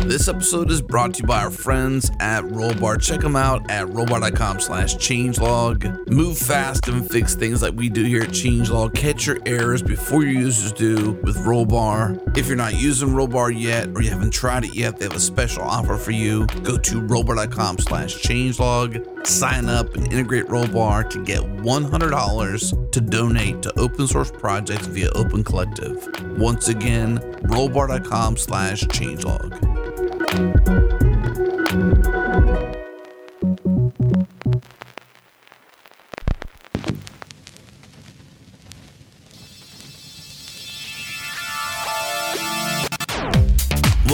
This episode is brought to you by our friends at Rollbar. Check them out at rollbar.com slash changelog. Move fast and fix things like we do here at Changelog. Catch your errors before your users do with Rollbar. If you're not using Rollbar yet or you haven't tried it yet, they have a special offer for you. Go to rollbar.com slash changelog. Sign up and integrate Rollbar to get $100 to donate to open source projects via Open Collective. Once again, rollbar.com slash changelog.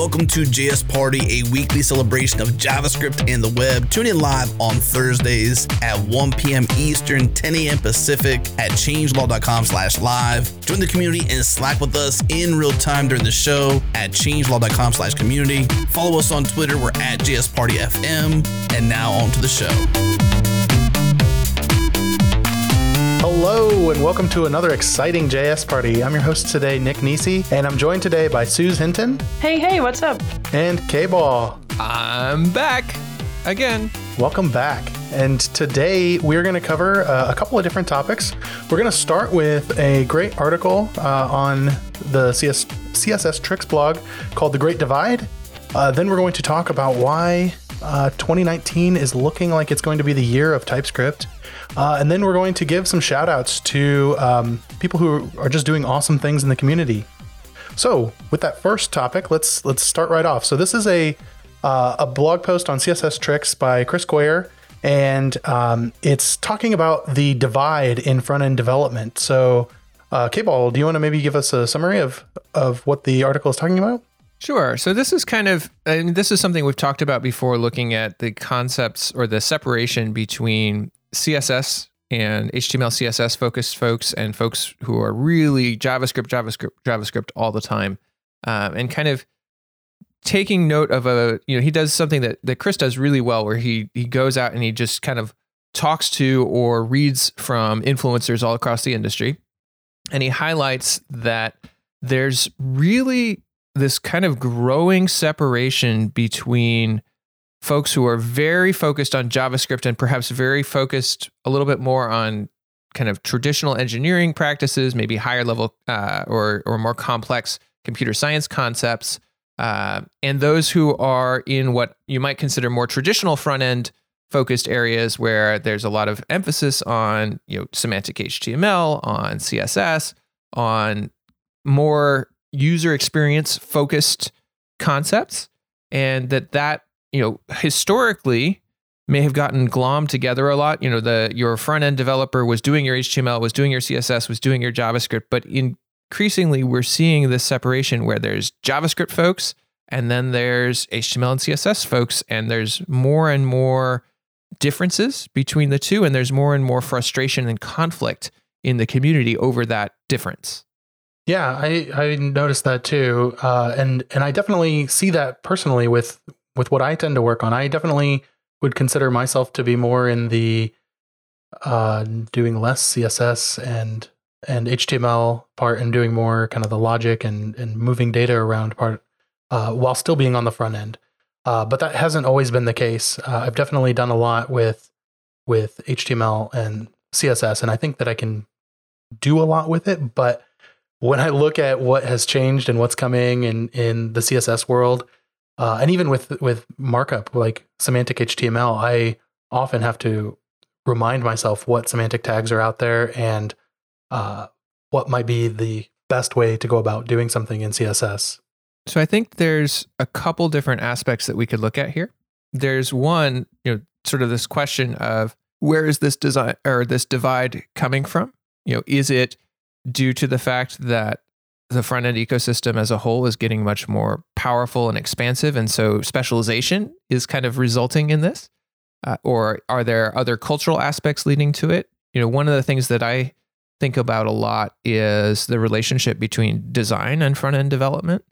Welcome to JS Party, a weekly celebration of JavaScript and the web. Tune in live on Thursdays at 1 p.m. Eastern, 10 a.m. Pacific at changelog.com slash live. Join the community and Slack with us in real time during the show at changelog.com slash community. Follow us on Twitter. We're at JS Party FM. And now on to the show. Hello, and welcome to another exciting JS party. I'm your host today, Nick Nisi, and I'm joined today by Suz Hinton Hey, hey, what's up? and K Ball. I'm back again. Welcome back. And today we're going to cover uh, a couple of different topics. We're going to start with a great article uh, on the CS- CSS Tricks blog called The Great Divide. Uh, then we're going to talk about why uh, 2019 is looking like it's going to be the year of TypeScript. Uh, and then we're going to give some shout outs to um, people who are just doing awesome things in the community. So, with that first topic, let's let's start right off. So, this is a uh, a blog post on CSS Tricks by Chris Coyier, and um, it's talking about the divide in front end development. So, uh, K-Ball, do you want to maybe give us a summary of of what the article is talking about? Sure. So this is kind of, mean, this is something we've talked about before, looking at the concepts or the separation between CSS and HTML, CSS focused folks and folks who are really JavaScript, JavaScript, JavaScript all the time, um, and kind of taking note of a, you know, he does something that that Chris does really well, where he he goes out and he just kind of talks to or reads from influencers all across the industry, and he highlights that there's really this kind of growing separation between folks who are very focused on JavaScript and perhaps very focused a little bit more on kind of traditional engineering practices, maybe higher level uh, or or more complex computer science concepts, uh, and those who are in what you might consider more traditional front end focused areas where there's a lot of emphasis on you know semantic HTML, on CSS, on more user experience focused concepts, and that that you know historically may have gotten glommed together a lot. You know, the your front end developer was doing your HTML, was doing your CSS, was doing your JavaScript, but increasingly we're seeing this separation where there's JavaScript folks and then there's HTML and CSS folks, and there's more and more differences between the two, and there's more and more frustration and conflict in the community over that difference. Yeah, I, I noticed that too, uh, and and I definitely see that personally with with what I tend to work on. I definitely would consider myself to be more in the uh, doing less CSS and and HTML part, and doing more kind of the logic and and moving data around part, uh, while still being on the front end. Uh, but that hasn't always been the case. Uh, I've definitely done a lot with with HTML and CSS, and I think that I can do a lot with it. But when I look at what has changed and what's coming in in the CSS world, uh, and even with with markup like semantic HTML, I often have to remind myself what semantic tags are out there and uh, what might be the best way to go about doing something in CSS. So I think there's a couple different aspects that we could look at here. There's one, you know, sort of this question of where is this design or this divide coming from? You know, is it due to the fact that the front end ecosystem as a whole is getting much more powerful and expansive, and so specialization is kind of resulting in this? Uh, or are there other cultural aspects leading to it? You know, one of the things that I think about a lot is the relationship between design and front end development.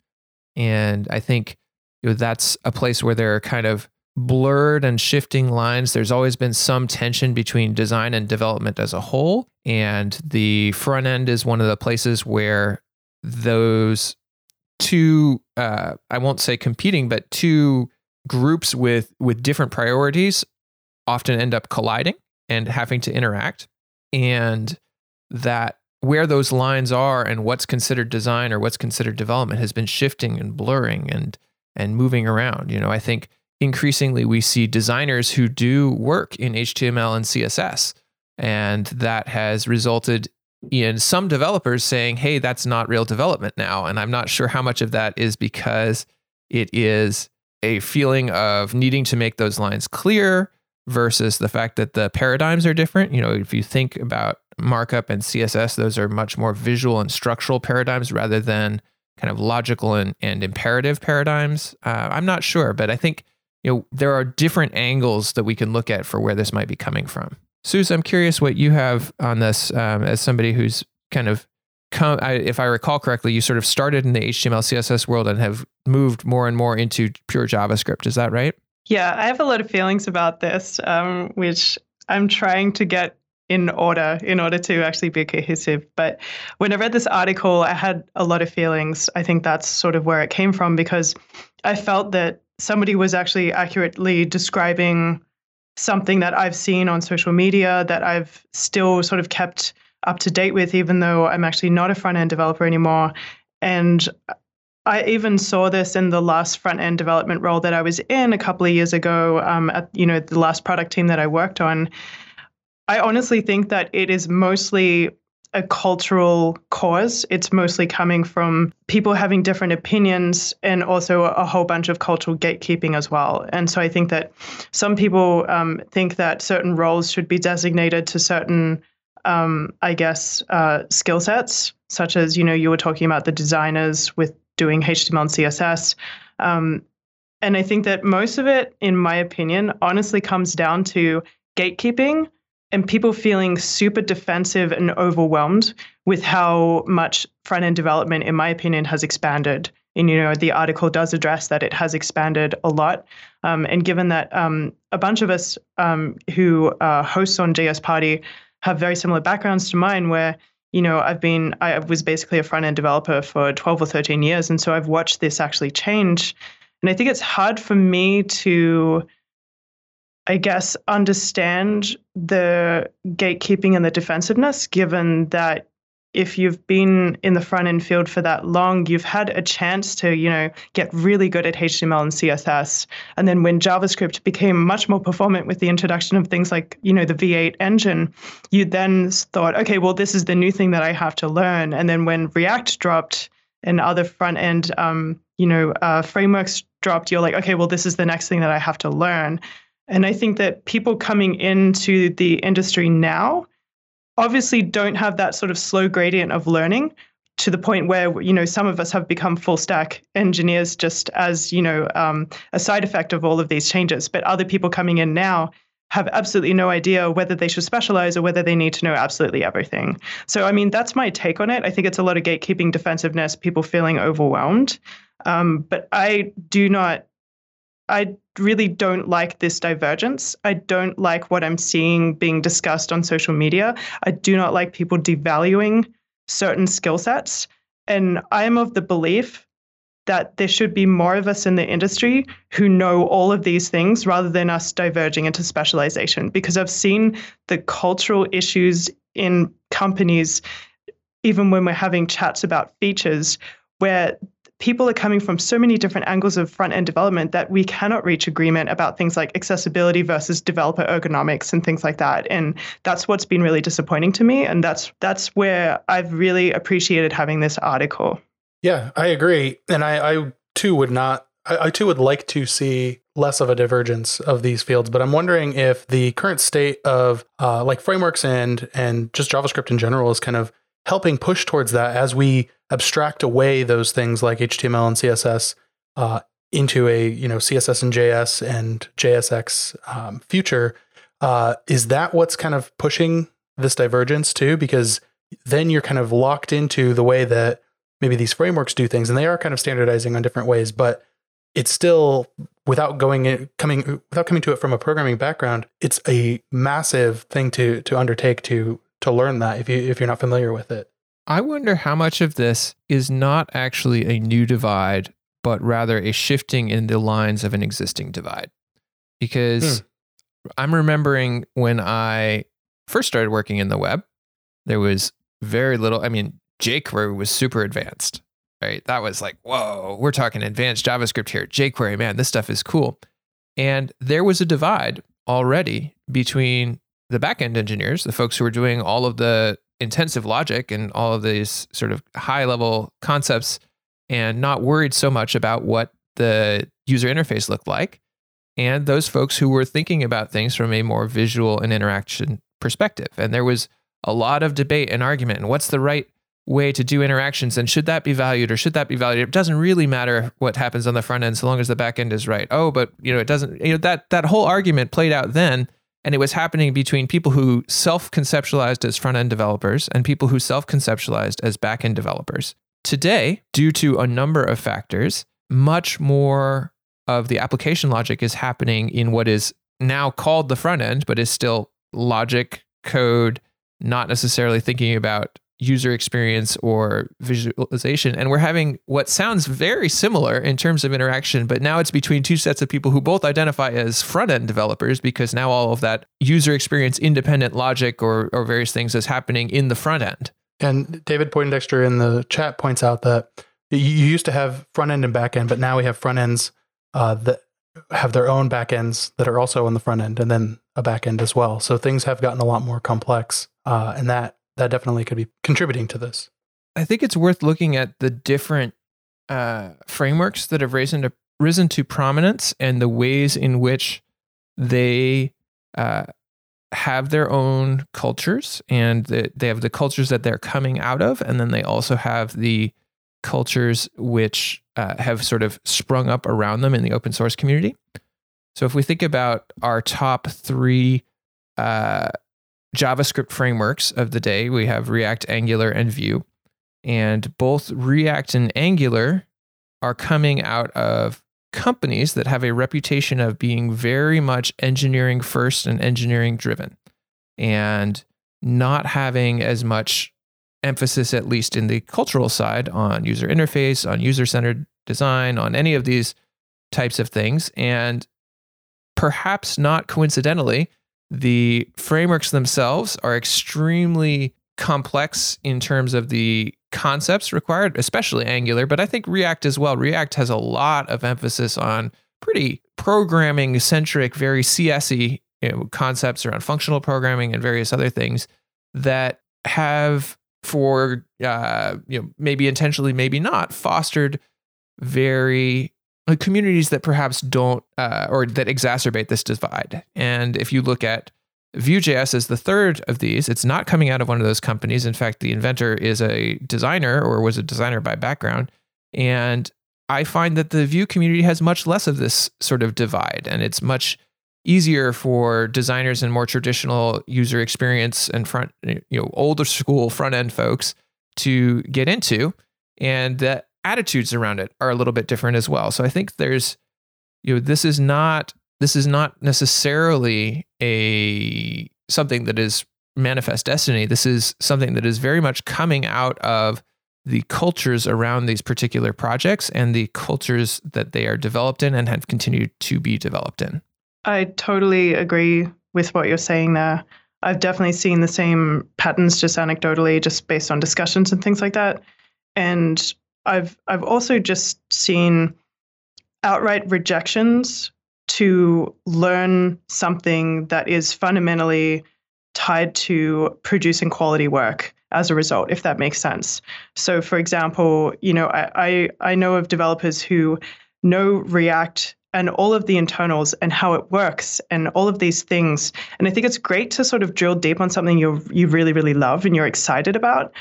And I think you know, that's a place where there are kind of blurred and shifting lines. There's always been some tension between design and development as a whole. And the front end is one of the places where those two, uh, I won't say competing, but two groups with, with different priorities often end up colliding and having to interact. And that where those lines are and what's considered design or what's considered development has been shifting and blurring and and moving around. You know, I think increasingly we see designers who do work in HTML and CSS. And that has resulted in some developers saying, hey, that's not real development now. And I'm not sure how much of that is because it is a feeling of needing to make those lines clear versus the fact that the paradigms are different. You know, if you think about markup and CSS, those are much more visual and structural paradigms rather than kind of logical and, and imperative paradigms. Uh, I'm not sure, but I think you know there are different angles that we can look at for where this might be coming from. Suz, I'm curious what you have on this um, as somebody who's kind of come. I, if I recall correctly, you sort of started in the HTML CSS world and have moved more and more into pure JavaScript. Is that right? Yeah, I have a lot of feelings about this, um, which I'm trying to get in order in order to actually be cohesive. But when I read this article, I had a lot of feelings. I think that's sort of where it came from because I felt that somebody was actually accurately describing something that I've seen on social media that I've still sort of kept up to date with, even though I'm actually not a front end developer anymore. And I even saw this in the last front end development role that I was in a couple of years ago um, at you know the last product team that I worked on. I honestly think that it is mostly a cultural cause. It's mostly coming from people having different opinions and also a whole bunch of cultural gatekeeping as well. And so I think that some people um, think that certain roles should be designated to certain, um, I guess, uh, skill sets, such as, you know, you were talking about the designers with doing HTML and CSS. Um, and I think that most of it, in my opinion, honestly comes down to gatekeeping and people feeling super defensive and overwhelmed with how much front end development, in my opinion, has expanded. And you know, the article does address that it has expanded a lot. Um, and given that um, a bunch of us um, who uh, hosts on JS Party have very similar backgrounds to mine, where you know I've been I was basically a front end developer for 12 or 13 years, and so I've watched this actually change. And I think it's hard for me to I guess, understand the gatekeeping and the defensiveness, given that if you've been in the front end field for that long, you've had a chance to, you know, get really good at HTML and CSS. And then when JavaScript became much more performant with the introduction of things like, you know, the V8 engine, you then thought, okay, well, this is the new thing that I have to learn. And then when React dropped and other front end, um, you know, uh, frameworks dropped, you're like, okay, well, this is the next thing that I have to learn. And I think that people coming into the industry now obviously don't have that sort of slow gradient of learning to the point where you know some of us have become full stack engineers just as you know um, a side effect of all of these changes. But other people coming in now have absolutely no idea whether they should specialize or whether they need to know absolutely everything. So i mean that's my take on it. I think it's a lot of gatekeeping defensiveness people feeling overwhelmed. Um, but i do not I really don't like this divergence. I don't like what I'm seeing being discussed on social media. I do not like people devaluing certain skill sets. And I am of the belief that there should be more of us in the industry who know all of these things rather than us diverging into specialization. Because I've seen the cultural issues in companies, even when we're having chats about features, where people are coming from so many different angles of front end development that we cannot reach agreement about things like accessibility versus developer ergonomics and things like that. And that's what's been really disappointing to me. And that's that's where I've really appreciated having this article. Yeah, I agree. And I, I too would not I, I too would like to see less of a divergence of these fields, but I'm wondering if the current state of uh, like frameworks and and just JavaScript in general is kind of helping push towards that as we abstract away those things like HTML and CSS uh, into a you know CSS and JS and JSX um, future. Uh, is that what's kind of pushing this divergence too? Because then you're kind of locked into the way that maybe these frameworks do things, and they are kind of standardizing on different ways, but it's still without going in, coming without coming to it from a programming background, it's a massive thing to to undertake to to learn that if you if you're not familiar with it. I wonder how much of this is not actually a new divide, but rather a shifting in the lines of an existing divide. Because hmm. I'm remembering when I first started working in the web, there was very little. I mean, jQuery was super advanced, right? That was like, whoa, we're talking advanced JavaScript here. jQuery, man, this stuff is cool. And there was a divide already between the backend engineers, the folks who were doing all of the intensive logic and all of these sort of high level concepts and not worried so much about what the user interface looked like. And those folks who were thinking about things from a more visual and interaction perspective. And there was a lot of debate and argument. And what's the right way to do interactions? And should that be valued or should that be valued? It doesn't really matter what happens on the front end so long as the back end is right. Oh, but you know, it doesn't, you know, that that whole argument played out then. And it was happening between people who self conceptualized as front end developers and people who self conceptualized as back end developers. Today, due to a number of factors, much more of the application logic is happening in what is now called the front end, but is still logic, code, not necessarily thinking about user experience or visualization. And we're having what sounds very similar in terms of interaction, but now it's between two sets of people who both identify as front end developers because now all of that user experience independent logic or, or various things is happening in the front end. And David Poindexter in the chat points out that you used to have front end and back end, but now we have front ends uh, that have their own back ends that are also on the front end and then a back end as well. So things have gotten a lot more complex, uh, and that that definitely could be contributing to this. I think it's worth looking at the different uh, frameworks that have risen to risen to prominence and the ways in which they uh, have their own cultures and the, they have the cultures that they're coming out of, and then they also have the cultures which uh, have sort of sprung up around them in the open source community. So if we think about our top three uh, JavaScript frameworks of the day, we have React, Angular, and Vue. And both React and Angular are coming out of companies that have a reputation of being very much engineering first and engineering driven and not having as much emphasis, at least in the cultural side, on user interface, on user centered design, on any of these types of things. And perhaps not coincidentally, the frameworks themselves are extremely complex in terms of the concepts required, especially Angular, but I think React as well. React has a lot of emphasis on pretty programming centric, very CSy you know, concepts around functional programming and various other things that have for uh, you know maybe intentionally, maybe not, fostered very communities that perhaps don't uh, or that exacerbate this divide. And if you look at Vue.js as the third of these, it's not coming out of one of those companies. In fact, the inventor is a designer or was a designer by background. And I find that the Vue community has much less of this sort of divide, and it's much easier for designers and more traditional user experience and front, you know, older school front end folks to get into. And the attitudes around it are a little bit different as well. So I think there's, you know, this is not this is not necessarily a something that is manifest destiny. This is something that is very much coming out of the cultures around these particular projects and the cultures that they are developed in and have continued to be developed in. I totally agree with what you're saying there. I've definitely seen the same patterns just anecdotally, just based on discussions and things like that. And I've I've also just seen outright rejections to learn something that is fundamentally tied to producing quality work as a result, if that makes sense. So, for example, you know, I, I, I know of developers who know React and all of the internals and how it works and all of these things. And I think it's great to sort of drill deep on something you you really really love and you're excited about.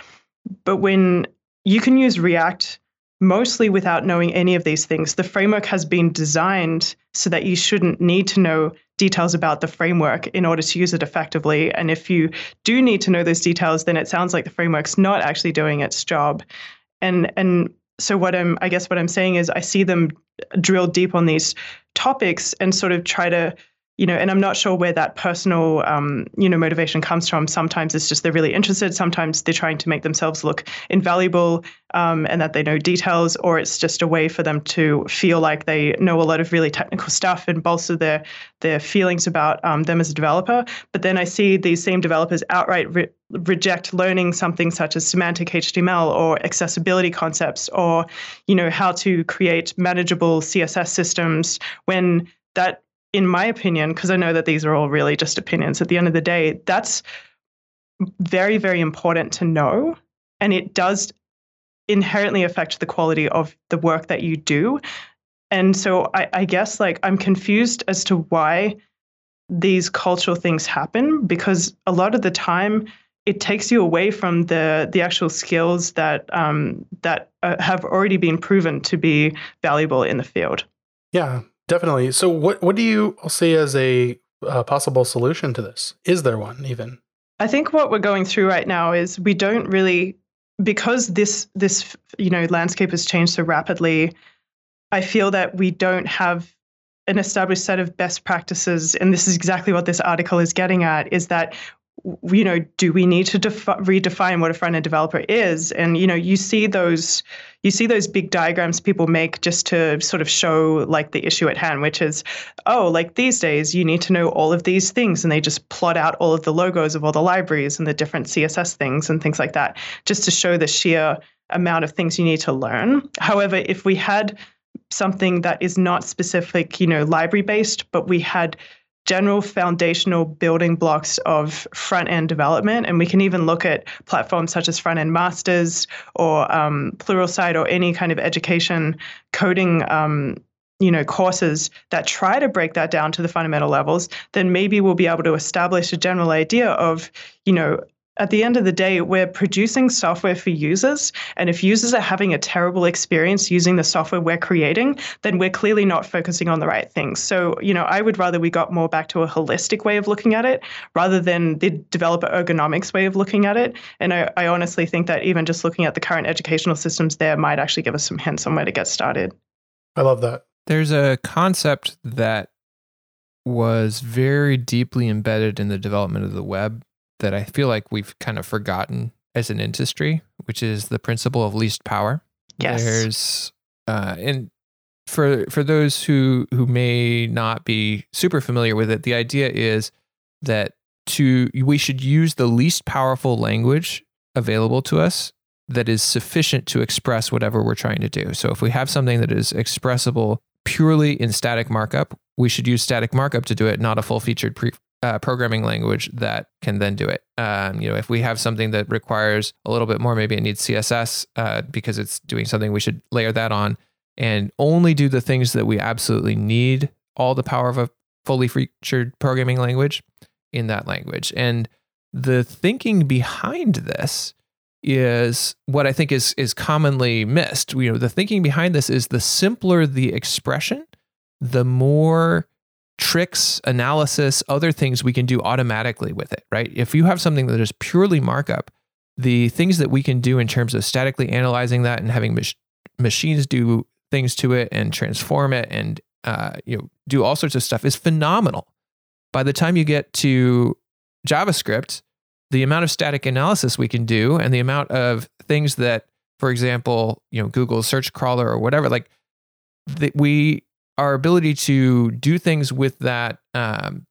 But when you can use React mostly without knowing any of these things, the framework has been designed so that you shouldn't need to know details about the framework in order to use it effectively. And if you do need to know those details, then it sounds like the framework's not actually doing its job. And and so what I'm I guess what I'm saying is I see them drill deep on these topics and sort of try to you know, and I'm not sure where that personal, um, you know, motivation comes from. Sometimes it's just they're really interested. Sometimes they're trying to make themselves look invaluable um, and that they know details, or it's just a way for them to feel like they know a lot of really technical stuff and bolster their their feelings about um, them as a developer. But then I see these same developers outright re- reject learning something such as semantic HTML or accessibility concepts, or you know, how to create manageable CSS systems when that in my opinion, because I know that these are all really just opinions, at the end of the day, that's very, very important to know. And it does inherently affect the quality of the work that you do. And so I, I guess like I'm confused as to why these cultural things happen because a lot of the time it takes you away from the the actual skills that um, that uh, have already been proven to be valuable in the field. Yeah, Definitely. So, what what do you see as a, a possible solution to this? Is there one even? I think what we're going through right now is we don't really because this this you know landscape has changed so rapidly. I feel that we don't have an established set of best practices, and this is exactly what this article is getting at: is that you know, do we need to defi- redefine what a front end developer is? And you know, you see those you see those big diagrams people make just to sort of show like the issue at hand, which is, oh, like these days you need to know all of these things, and they just plot out all of the logos of all the libraries and the different CSS things and things like that, just to show the sheer amount of things you need to learn. However, if we had something that is not specific, you know, library based, but we had general foundational building blocks of front end development. And we can even look at platforms such as Front End Masters or um, Pluralsight or any kind of education coding. Um, you know courses that try to break that down to the fundamental levels then maybe we'll be able to establish a general idea of you know at the end of the day, we're producing software for users. And if users are having a terrible experience using the software we're creating, then we're clearly not focusing on the right things. So, you know, I would rather we got more back to a holistic way of looking at it rather than the developer ergonomics way of looking at it. And I, I honestly think that even just looking at the current educational systems there might actually give us some hints on where to get started. I love that. There's a concept that was very deeply embedded in the development of the web that I feel like we've kind of forgotten as an industry, which is the principle of least power. Yes. There's uh, and for for those who who may not be super familiar with it, the idea is that to we should use the least powerful language available to us that is sufficient to express whatever we're trying to do. So if we have something that is expressible purely in static markup, we should use static markup to do it, not a full featured pre- uh, programming language that can then do it. Um, you know, if we have something that requires a little bit more, maybe it needs CSS uh, because it's doing something. We should layer that on and only do the things that we absolutely need. All the power of a fully featured programming language in that language, and the thinking behind this is what I think is is commonly missed. You know, the thinking behind this is the simpler the expression, the more tricks, analysis, other things we can do automatically with it, right? If you have something that is purely markup, the things that we can do in terms of statically analyzing that and having mach- machines do things to it and transform it and uh, you know do all sorts of stuff is phenomenal. By the time you get to JavaScript, the amount of static analysis we can do and the amount of things that, for example, you know, Google search crawler or whatever, like that we our ability to do things with that um,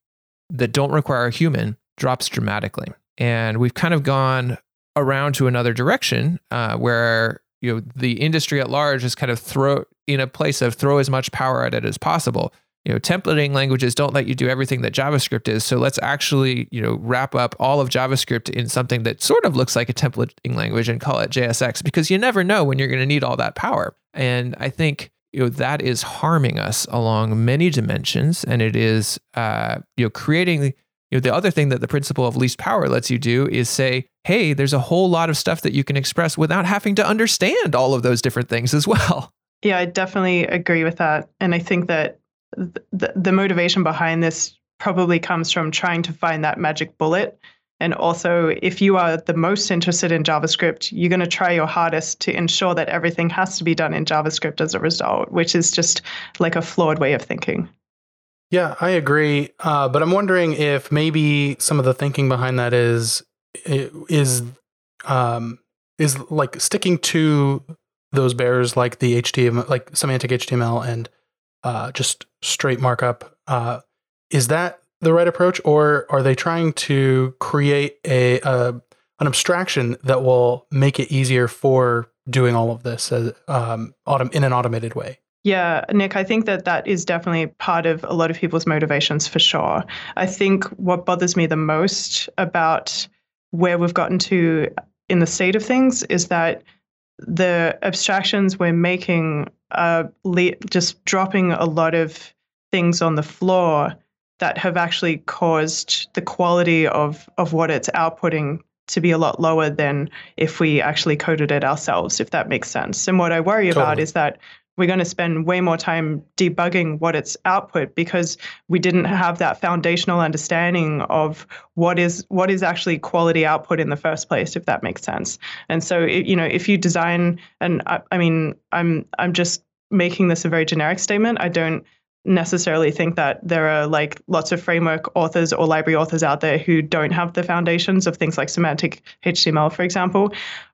that don't require a human drops dramatically. And we've kind of gone around to another direction uh, where you know the industry at large is kind of throw in a place of throw as much power at it as possible. You know, templating languages don't let you do everything that JavaScript is. So let's actually, you know, wrap up all of JavaScript in something that sort of looks like a templating language and call it JSX because you never know when you're going to need all that power. And I think you know that is harming us along many dimensions and it is uh, you know creating you know the other thing that the principle of least power lets you do is say hey there's a whole lot of stuff that you can express without having to understand all of those different things as well. Yeah i definitely agree with that and i think that the, the motivation behind this probably comes from trying to find that magic bullet And also, if you are the most interested in JavaScript, you're going to try your hardest to ensure that everything has to be done in JavaScript as a result, which is just like a flawed way of thinking. Yeah, I agree. Uh, but I'm wondering if maybe some of the thinking behind that is is um, is like sticking to those bears like the HTML, like semantic HTML and uh, just straight markup. Uh, is that the right approach, or are they trying to create a, a an abstraction that will make it easier for doing all of this as, um, autom- in an automated way? Yeah, Nick, I think that that is definitely part of a lot of people's motivations for sure. I think what bothers me the most about where we've gotten to in the state of things is that the abstractions we're making are le- just dropping a lot of things on the floor that have actually caused the quality of of what it's outputting to be a lot lower than if we actually coded it ourselves if that makes sense. And what i worry totally. about is that we're going to spend way more time debugging what its output because we didn't have that foundational understanding of what is what is actually quality output in the first place if that makes sense. And so you know if you design and I, I mean i'm i'm just making this a very generic statement. I don't necessarily think that there are like lots of framework authors or library authors out there who don't have the foundations of things like semantic html for example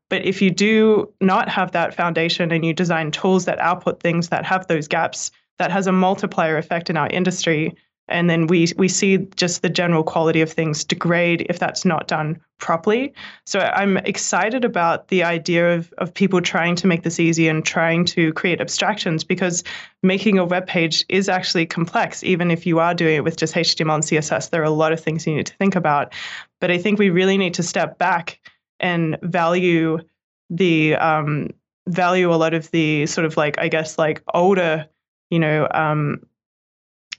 but if you do not have that foundation and you design tools that output things that have those gaps, that has a multiplier effect in our industry. And then we we see just the general quality of things degrade if that's not done properly. So I'm excited about the idea of, of people trying to make this easy and trying to create abstractions because making a web page is actually complex, even if you are doing it with just HTML and CSS. There are a lot of things you need to think about. But I think we really need to step back and value the um, value a lot of the sort of like I guess like older, you know, um,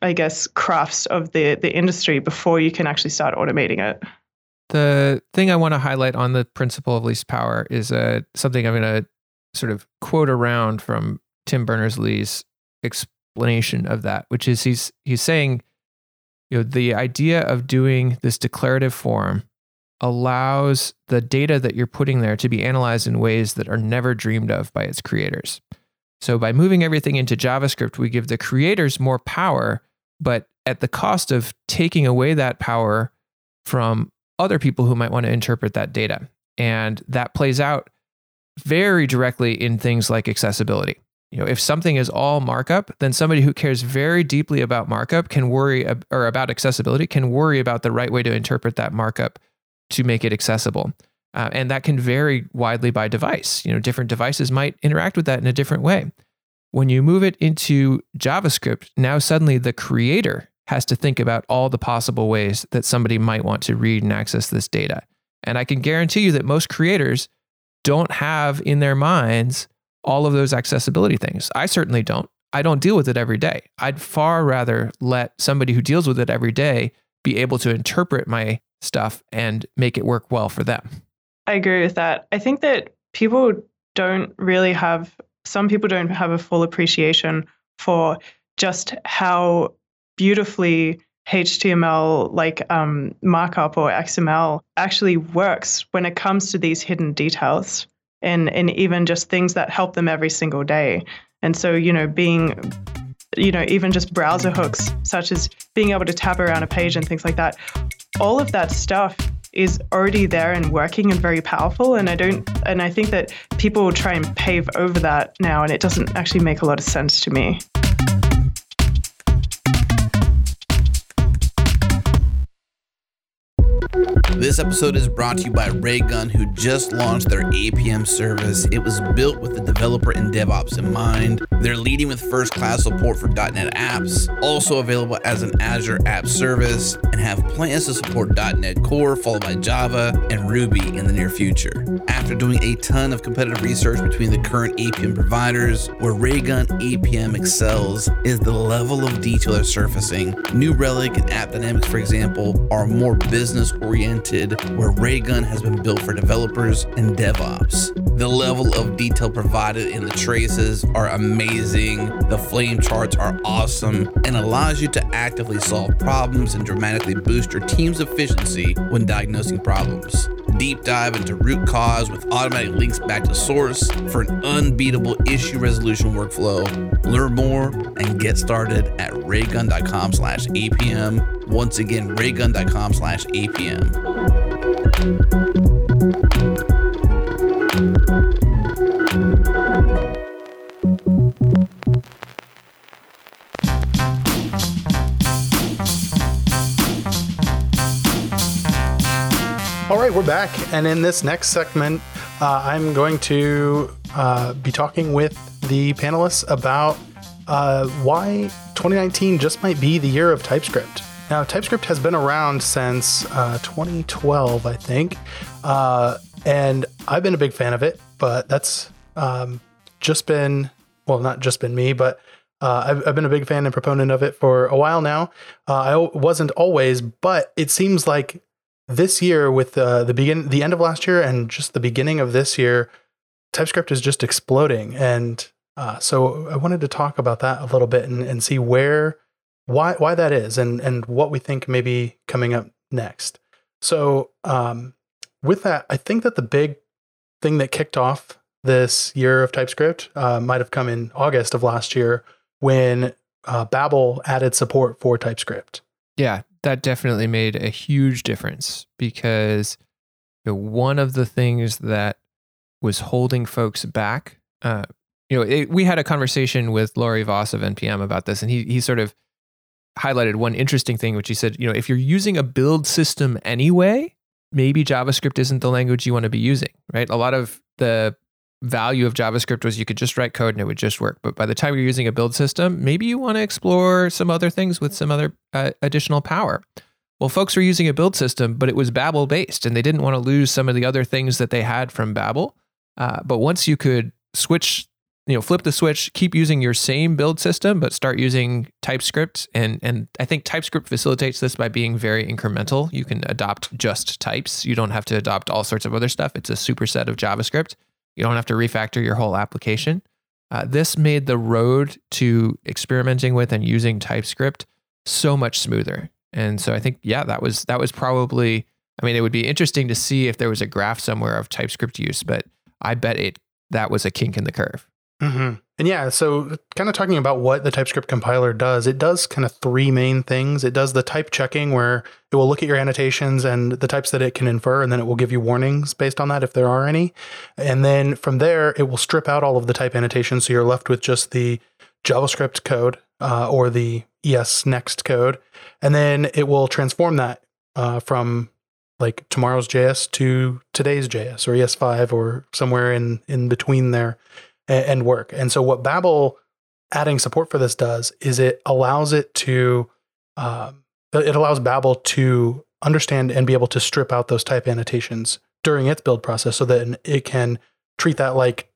I guess crafts of the the industry before you can actually start automating it. The thing I want to highlight on the principle of least power is uh, something I'm going to sort of quote around from Tim Berners Lee's explanation of that, which is he's he's saying, you know, the idea of doing this declarative form allows the data that you're putting there to be analyzed in ways that are never dreamed of by its creators. So by moving everything into JavaScript, we give the creators more power, but at the cost of taking away that power from other people who might want to interpret that data. And that plays out very directly in things like accessibility. You know, if something is all markup, then somebody who cares very deeply about markup can worry or about accessibility can worry about the right way to interpret that markup to make it accessible. Uh, and that can vary widely by device. You know, different devices might interact with that in a different way. When you move it into JavaScript, now suddenly the creator has to think about all the possible ways that somebody might want to read and access this data. And I can guarantee you that most creators don't have in their minds all of those accessibility things. I certainly don't. I don't deal with it every day. I'd far rather let somebody who deals with it every day be able to interpret my stuff and make it work well for them. I agree with that. I think that people don't really have, some people don't have a full appreciation for just how beautifully HTML, like um, markup or XML, actually works when it comes to these hidden details and, and even just things that help them every single day. And so, you know, being you know, even just browser hooks, such as being able to tab around a page and things like that. All of that stuff is already there and working and very powerful. And I don't, and I think that people try and pave over that now, and it doesn't actually make a lot of sense to me. This episode is brought to you by Raygun, who just launched their APM service. It was built with the developer and DevOps in mind. They're leading with first class support for .NET apps, also available as an Azure app service, and have plans to support .NET Core, followed by Java and Ruby in the near future. After doing a ton of competitive research between the current APM providers, where Raygun APM excels is the level of detail they're surfacing. New Relic and App Dynamics, for example, are more business oriented where Raygun has been built for developers and DevOps. The level of detail provided in the traces are amazing, the flame charts are awesome, and allows you to actively solve problems and dramatically boost your team's efficiency when diagnosing problems deep dive into root cause with automatic links back to source for an unbeatable issue resolution workflow. Learn more and get started at raygun.com slash APM. Once again, raygun.com slash APM. All right, we're back. And in this next segment, uh, I'm going to uh, be talking with the panelists about uh, why 2019 just might be the year of TypeScript. Now, TypeScript has been around since uh, 2012, I think. Uh, and I've been a big fan of it, but that's um, just been, well, not just been me, but uh, I've, I've, been a big fan and proponent of it for a while now. Uh, I wasn't always, but it seems like this year with uh, the begin the end of last year and just the beginning of this year typescript is just exploding and uh, so i wanted to talk about that a little bit and, and see where why why that is and and what we think may be coming up next. So um, with that i think that the big thing that kicked off this year of typescript uh, might have come in august of last year when uh, babel added support for typescript. Yeah that definitely made a huge difference because you know, one of the things that was holding folks back, uh, you know, it, we had a conversation with Laurie Voss of NPM about this, and he he sort of highlighted one interesting thing, which he said, you know, if you're using a build system anyway, maybe JavaScript isn't the language you want to be using, right? A lot of the value of JavaScript was you could just write code and it would just work. But by the time you're using a build system, maybe you want to explore some other things with some other uh, additional power. Well, folks were using a build system, but it was Babel based, and they didn't want to lose some of the other things that they had from Babel. Uh, but once you could switch, you know, flip the switch, keep using your same build system, but start using TypeScript, and and I think TypeScript facilitates this by being very incremental. You can adopt just types. You don't have to adopt all sorts of other stuff. It's a superset of JavaScript. You don't have to refactor your whole application. Uh, this made the road to experimenting with and using TypeScript so much smoother. And so I think, yeah, that was that was probably. I mean, it would be interesting to see if there was a graph somewhere of TypeScript use, but I bet it that was a kink in the curve. Mm-hmm. And yeah, so kind of talking about what the TypeScript compiler does, it does kind of three main things. It does the type checking where it will look at your annotations and the types that it can infer, and then it will give you warnings based on that if there are any. And then from there, it will strip out all of the type annotations. So you're left with just the JavaScript code uh, or the ES next code. And then it will transform that uh, from like tomorrow's JS to today's JS or ES5 or somewhere in, in between there and, and work. And so what Babel adding support for this does is it allows it to um, it allows Babel to understand and be able to strip out those type annotations during its build process so that it can treat that like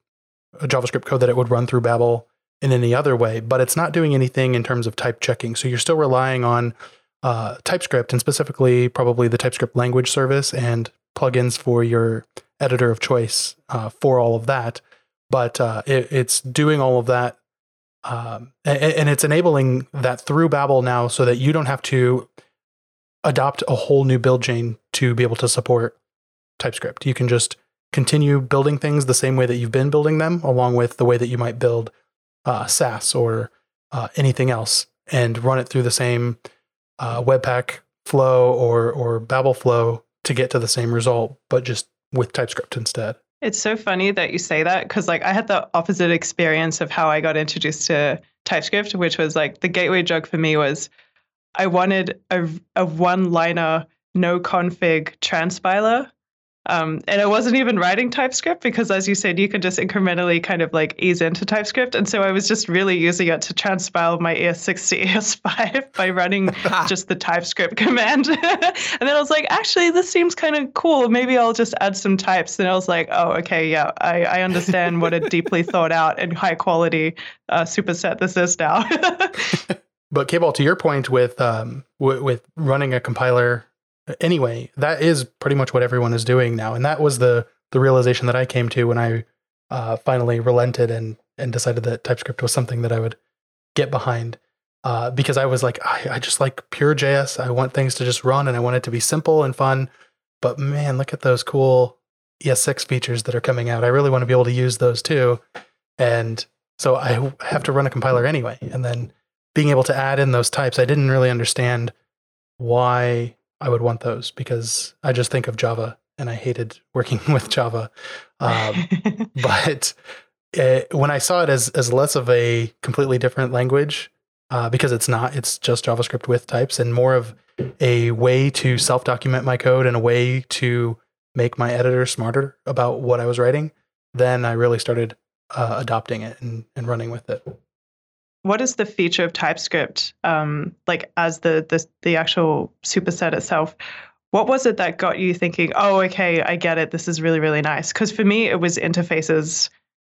a JavaScript code that it would run through Babel in any other way, but it's not doing anything in terms of type checking. So you're still relying on uh, TypeScript and specifically probably the TypeScript language service and plugins for your editor of choice uh, for all of that but uh, it, it's doing all of that um, and, and, it's enabling that through babel now so that you don't have to adopt a whole new build chain to be able to support typescript. You can just continue building things the same way that you've been building them along with the way that you might build uh, sass or uh, anything else and run it through the same uh, webpack flow or or babel flow to get to the same result but just with typescript instead it's so funny that you say that because, like, I had the opposite experience of how I got introduced to TypeScript, which was like the gateway drug for me was I wanted a, a one liner no config transpiler um, and I wasn't even writing TypeScript because, as you said, you can just incrementally kind of like ease into TypeScript. And so I was just really using it to transpile my ES6 to ES5 by running just the TypeScript command. and then I was like, actually, this seems kind of cool. Maybe I'll just add some types. And I was like, oh, okay, yeah, I, I understand what a deeply thought out and high quality uh, superset this is now. but K-Ball, to your point with um, w- with running a compiler anyway, that is pretty much what everyone is doing now, and that was the the realization that I came to when I uh, finally relented and and decided that TypeScript was something that I would get behind. Uh, because I was like, I, I just like pure JS. I want things to just run, and I want it to be simple and fun. But man, look at those cool ES6 features that are coming out. I really want to be able to use those too. And so I have to run a compiler anyway. And then being able to add in those types, I didn't really understand why I would want those because I just think of Java and I hated working with Java. Um, but it, when I saw it as, as less of a completely different language, uh, because it's not, it's just JavaScript with types and more of a way to self document my code and a way to make my editor smarter about what I was writing, then I really started uh, adopting it and, and running with it. What is the feature of TypeScript, um, like as the, the the actual superset itself? What was it that got you thinking, "Oh, okay, I get it. This is really really nice"? Because for me, it was interfaces,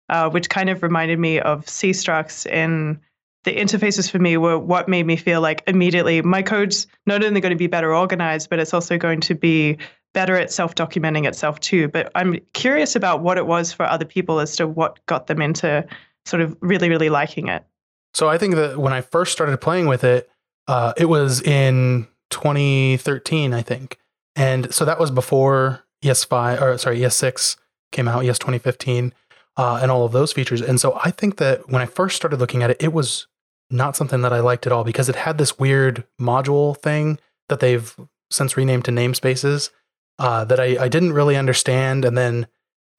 uh, which kind of reminded me of C structs in the interfaces for me were what made me feel like immediately my code's not only going to be better organized, but it's also going to be better at self documenting itself too. But I'm curious about what it was for other people as to what got them into sort of really, really liking it. So I think that when I first started playing with it, uh, it was in 2013, I think. And so that was before ES5, or sorry, ES6 came out, ES 2015, uh, and all of those features. And so I think that when I first started looking at it, it was not something that I liked at all because it had this weird module thing that they've since renamed to namespaces uh, that I, I didn't really understand. And then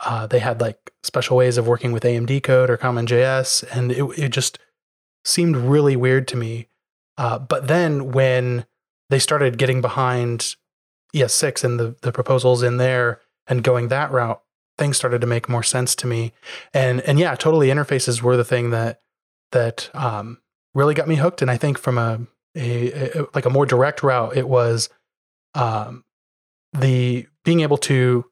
uh, they had like special ways of working with AMD code or CommonJS, and it, it just seemed really weird to me. Uh, but then when they started getting behind ES6 and the, the proposals in there and going that route, things started to make more sense to me. And and yeah, totally interfaces were the thing that that um, really got me hooked. And I think from a, a, a like a more direct route, it was um, the being able to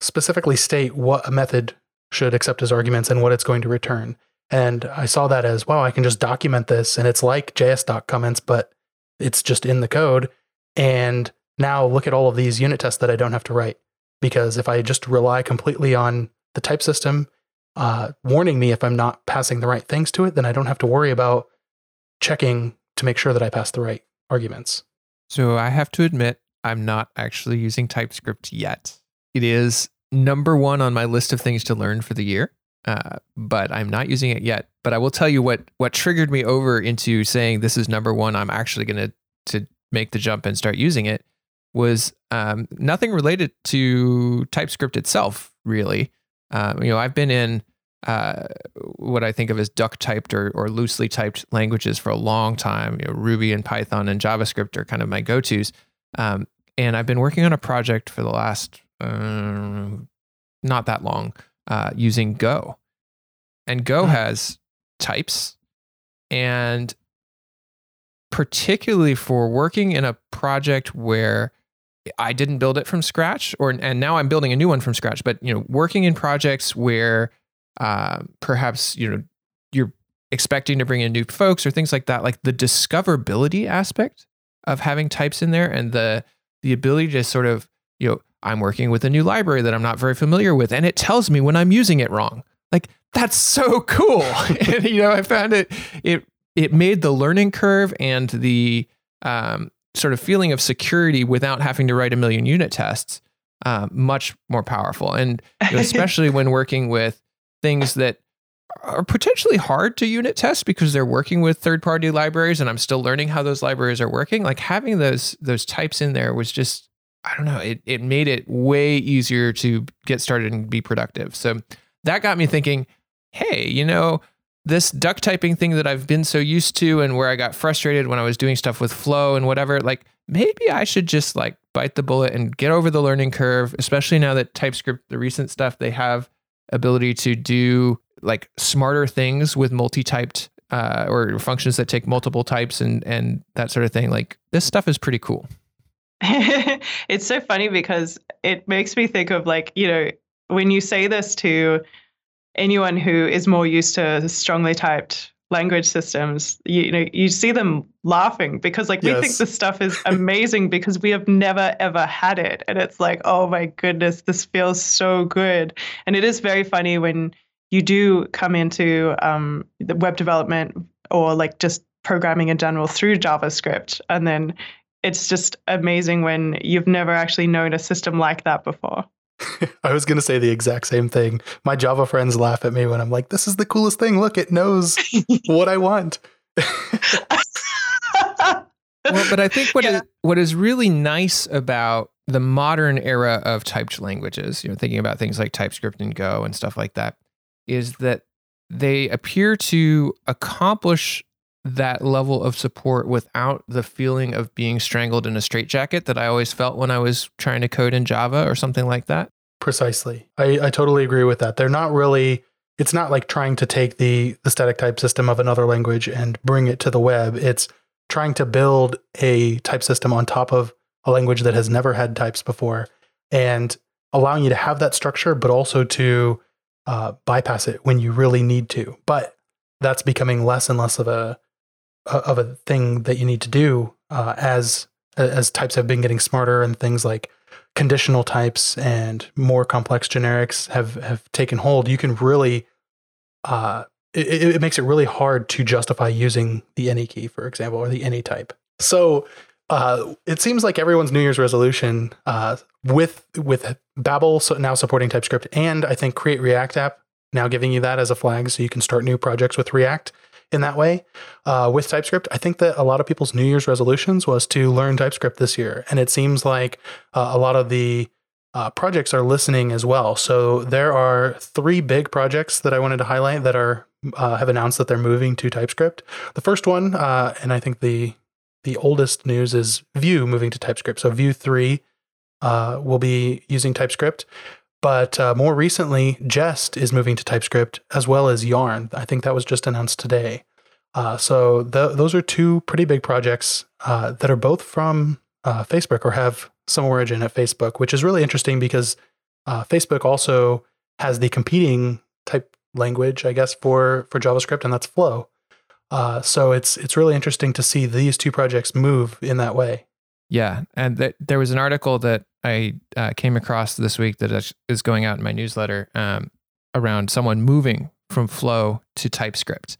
specifically state what a method should accept as arguments and what it's going to return. And I saw that as wow, I can just document this, and it's like JS doc comments, but it's just in the code. And now look at all of these unit tests that I don't have to write because if I just rely completely on the type system uh, warning me if I'm not passing the right things to it, then I don't have to worry about checking to make sure that I pass the right arguments. So I have to admit, I'm not actually using TypeScript yet. It is number one on my list of things to learn for the year, uh, but I'm not using it yet. But I will tell you what what triggered me over into saying this is number one. I'm actually going to to make the jump and start using it was um, nothing related to TypeScript itself, really. Um, you know, I've been in uh, what I think of as duck typed or, or loosely typed languages for a long time. You know, Ruby and Python and JavaScript are kind of my go tos. Um, and I've been working on a project for the last uh, not that long uh, using Go. And Go hmm. has types. And particularly for working in a project where I didn't build it from scratch, or and now I'm building a new one from scratch. But you know, working in projects where uh, perhaps you know you're expecting to bring in new folks or things like that, like the discoverability aspect of having types in there and the the ability to sort of you know I'm working with a new library that I'm not very familiar with, and it tells me when I'm using it wrong. Like that's so cool. and you know, I found it it it made the learning curve and the um, sort of feeling of security without having to write a million unit tests uh, much more powerful. And you know, especially when working with things that are potentially hard to unit test because they're working with third party libraries and I'm still learning how those libraries are working. Like having those those types in there was just I don't know, it it made it way easier to get started and be productive. So that got me thinking, hey, you know, this duck typing thing that I've been so used to and where I got frustrated when I was doing stuff with flow and whatever, like maybe I should just like bite the bullet and get over the learning curve, especially now that TypeScript, the recent stuff, they have ability to do like smarter things with multi-typed uh, or functions that take multiple types and and that sort of thing. Like this stuff is pretty cool. it's so funny because it makes me think of like, you know, when you say this to anyone who is more used to strongly typed language systems, you, you know, you see them laughing because like we think Yes. this stuff is amazing because we have never ever had it. And it's like, oh my goodness, this feels so good. And it is very funny when you do come into um, the web development or like just programming in general through JavaScript. And then it's just amazing when you've never actually known a system like that before. I was going to say the exact same thing. My Java friends laugh at me when I'm like, this is the coolest thing. Look, it knows what I want. well, but I think what is Yeah. what is really nice about the modern era of typed languages, you know, thinking about things like TypeScript and Go and stuff like that, is that they appear to accomplish that level of support without the feeling of being strangled in a straitjacket that I always felt when I was trying to code in Java or something like that. Precisely. I, I totally agree with that. They're not really, it's not like trying to take the, the static type system of another language and bring it to the web. It's trying to build a type system on top of a language that has never had types before and allowing you to have that structure, but also to uh, bypass it when you really need to. But that's becoming less and less of a of a thing that you need to do uh, as as types have been getting smarter and things like conditional types and more complex generics have have taken hold. You can really uh, it, it makes it really hard to justify using the any key, for example, or the any type. So uh, it seems like everyone's New Year's resolution uh, with with Babel now supporting TypeScript, and I think Create React app now giving you that as a flag, so you can start new projects with React in that way uh, with TypeScript. I think that a lot of people's New Year's resolutions was to learn TypeScript this year, and it seems like uh, a lot of the uh, projects are listening as well. So there are three big projects that I wanted to highlight that are uh, have announced that they're moving to TypeScript. The first one, uh, and I think the the oldest news is Vue moving to TypeScript. So Vue three uh, will be using TypeScript. But uh, more recently, Jest is moving to TypeScript as well as Yarn. I think that was just announced today. Uh, so th- those are two pretty big projects uh, that are both from uh, Facebook or have some origin at Facebook, which is really interesting because uh, Facebook also has the competing type language, I guess, for for JavaScript, and that's Flow. Uh, so it's it's really interesting to see these two projects move in that way. Yeah, and th- there was an article that I uh, came across this week that is- going out in my newsletter um, around someone moving from Flow to TypeScript,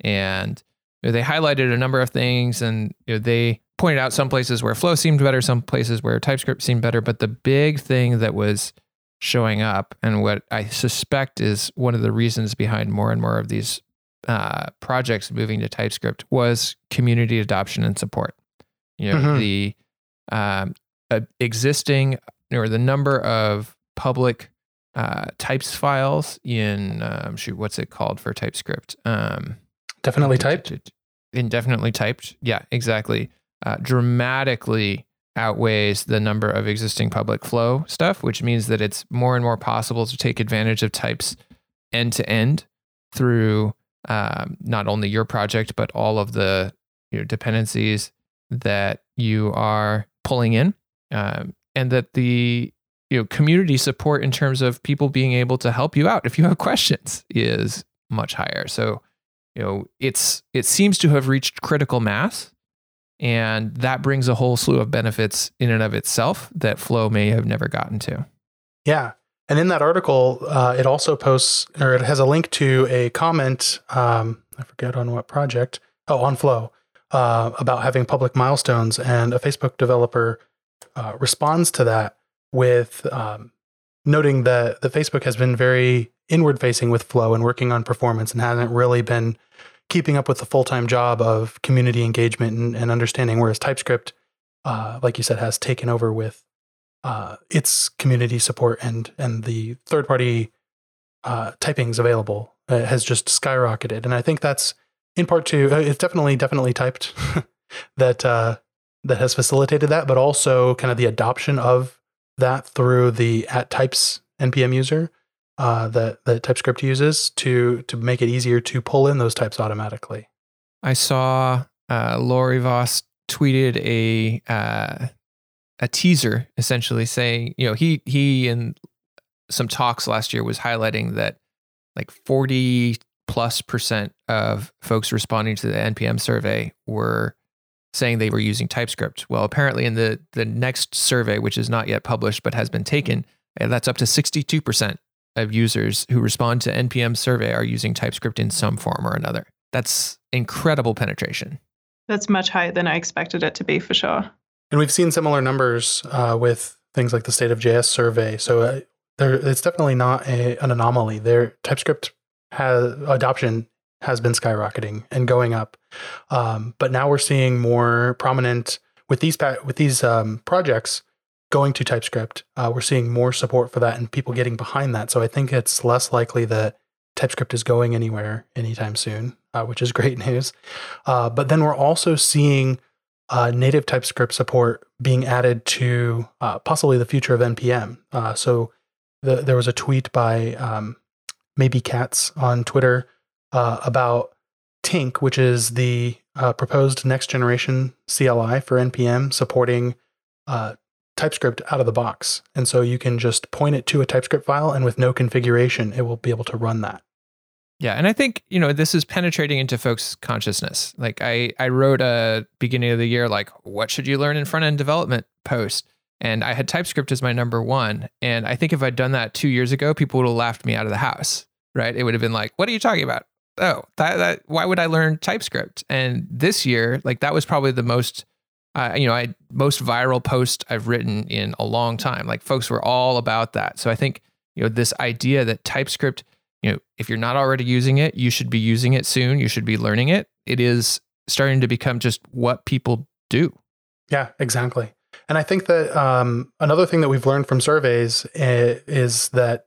and you know, they highlighted a number of things, and you know, they pointed out some places where Flow seemed better, some places where TypeScript seemed better, but the big thing that was showing up, and what I suspect is one of the reasons behind more and more of these uh, projects moving to TypeScript, was community adoption and support. You know, Mhm. the um, uh, existing or the number of public uh, types files in um, shoot, what's it called for TypeScript? Um, Definitely typed. Indefinitely typed. Yeah, exactly. Uh, dramatically outweighs the number of existing public flow stuff, which means that it's more and more possible to take advantage of types end to end through um, not only your project but all of the you know, dependencies that you are pulling in, um, and that the you know community support in terms of people being able to help you out if you have questions is much higher. So you know it's it seems to have reached critical mass and that brings a whole slew of benefits in and of itself that flow may have never gotten to Yeah. And in that article, uh, it also posts or it has a link to a comment. Um, I forget on what project. Oh, on Flow uh, about having public milestones. And a Facebook developer uh, responds to that with um, noting that the Facebook has been very inward facing with Flow and working on performance and hasn't really been keeping up with the full time job of community engagement and, and understanding. Whereas TypeScript, uh, like you said, has taken over with uh, its community support and and the third party uh, typings available uh, has just skyrocketed, and I think that's in part to uh, it's definitely definitely typed that that has facilitated that, but also kind of the adoption of that through the at types npm user uh, that that TypeScript uses to to make it easier to pull in those types automatically. i saw uh, Laurie Voss tweeted a uh, a teaser essentially saying you know he he in some talks last year was highlighting that like 40 plus percent of folks responding to the NPM survey were saying they were using TypeScript. Well, apparently in the the next survey, which is not yet published but has been taken, uh, that's up to 62% of users who respond to NPM survey are using TypeScript in some form or another. That's incredible penetration. That's much higher than I expected it to be for sure. And we've seen similar numbers uh, with things like the State of JS survey. So uh, there, it's definitely not a, an anomaly. There, TypeScript has adoption has been skyrocketing and going up, um, but now we're seeing more prominent with these with these um, projects going to TypeScript. Uh, we're seeing more support for that and people getting behind that. So I think it's less likely that TypeScript is going anywhere anytime soon, uh, which is great news. Uh, but then we're also seeing uh, native TypeScript support being added to uh, possibly the future of NPM. Uh, so the, there was a tweet by um, maybekatz on Twitter uh, about Tink, which is the proposed next generation CLI for NPM supporting TypeScript out of the box. And so you can just point it to a TypeScript file and with no configuration, it will be able to run that. Yeah, and I think you know this is penetrating into folks' consciousness. Like I, I wrote a beginning of the year like, what should you learn in front end development post, and I had TypeScript as my number one. And I think if I'd done that two years ago, people would have laughed me out of the house. Right? It would have been like, what are you talking about? Oh, that, that why would I learn TypeScript? And this year, like that was probably the most, uh, you know, I most viral post I've written in a long time. Like folks were all about that. So I think you know this idea that TypeScript you know, if you're not already using it, you should be using it soon. You should be learning it. It is starting to become just what people do. Yeah, exactly. And I think that um, another thing that we've learned from surveys is, is that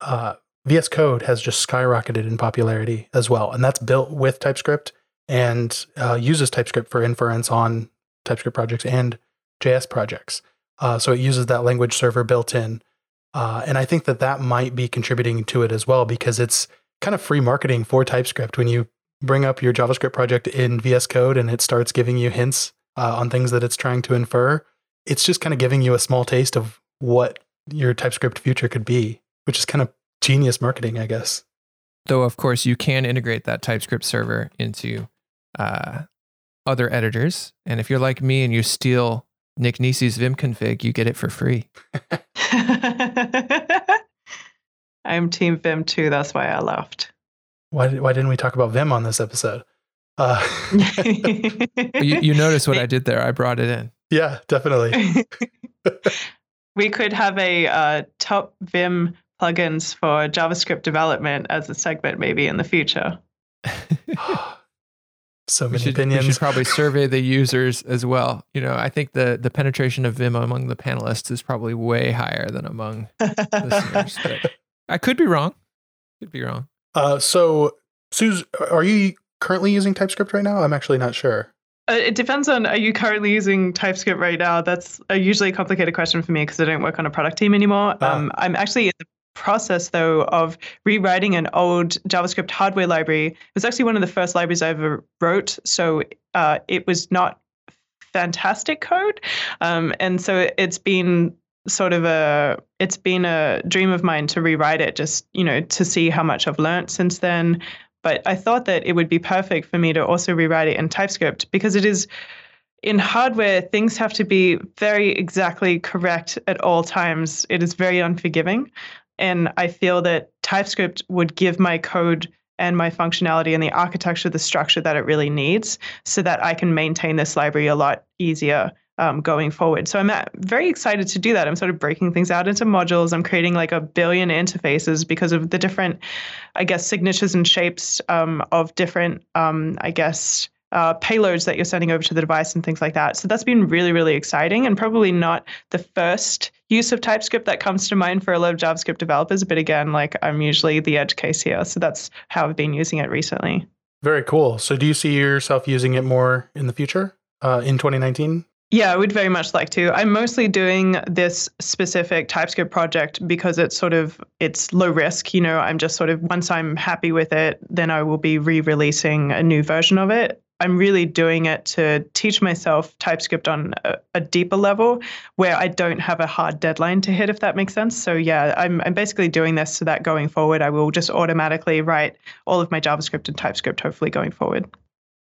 uh, VS Code has just skyrocketed in popularity as well. And that's built with TypeScript and uh, uses TypeScript for inference on TypeScript projects and JS projects. Uh, so it uses that language server built in. Uh, and I think that that might be contributing to it as well because it's kind of free marketing for TypeScript when you bring up your JavaScript project in VS Code and it starts giving you hints uh, on things that it's trying to infer. It's just kind of giving you a small taste of what your TypeScript future could be, which is kind of genius marketing, I guess. Though, of course, you can integrate that TypeScript server into uh, other editors. And if you're like me and you steal Nick Nisi's Vim config, you get it for free. I'm Team Vim too. That's why I left. Why, did, why didn't we talk about Vim on this episode? Uh, you, you notice what I did there. I brought it in. Yeah, definitely. we could have a uh, top Vim plugins for JavaScript development as a segment maybe in the future. so many we should, opinions. We should probably survey the users as well. You know, I think the the penetration of Vim among the panelists is probably way higher than among listeners. But I could be wrong. Could be wrong. Uh, so, Suz, are you currently using TypeScript right now? I'm actually not sure. Uh, it depends on are you currently using TypeScript right now? That's a usually a complicated question for me because I don't work on a product team anymore. Ah. Um, I'm actually in the process though of rewriting an old JavaScript hardware library. It was actually one of the first libraries I ever wrote, so uh, it was not fantastic code, um, and so it's been sort of a it's been a dream of mine to rewrite it just you know to see how much I've learned since then. But I thought that it would be perfect for me to also rewrite it in TypeScript because it is in hardware, things have to be very exactly correct at all times. It is very unforgiving. And I feel that TypeScript would give my code and my functionality and the architecture the structure that it really needs so that I can maintain this library a lot easier um, going forward. So I'm very excited to do that. I'm sort of breaking things out into modules. I'm creating like a billion interfaces because of the different, I guess, signatures and shapes um, of different, um, I guess, uh, payloads that you're sending over to the device and things like that. So that's been really, really exciting and probably not the first use of TypeScript that comes to mind for a lot of JavaScript developers. But again, like I'm usually the edge case here. So that's how I've been using it recently. Very cool. So do you see yourself using it more in the future uh, in 2019? Yeah, I would very much like to. I'm mostly doing this specific TypeScript project because it's sort of it's low risk. You know, I'm just sort of once I'm happy with it, then I will be re-releasing a new version of it I'm really doing it to teach myself TypeScript on a, a, deeper level where I don't have a hard deadline to hit, if that makes sense. So yeah, I'm I'm basically doing this so that going forward, I will just automatically write all of my JavaScript and TypeScript, hopefully going forward.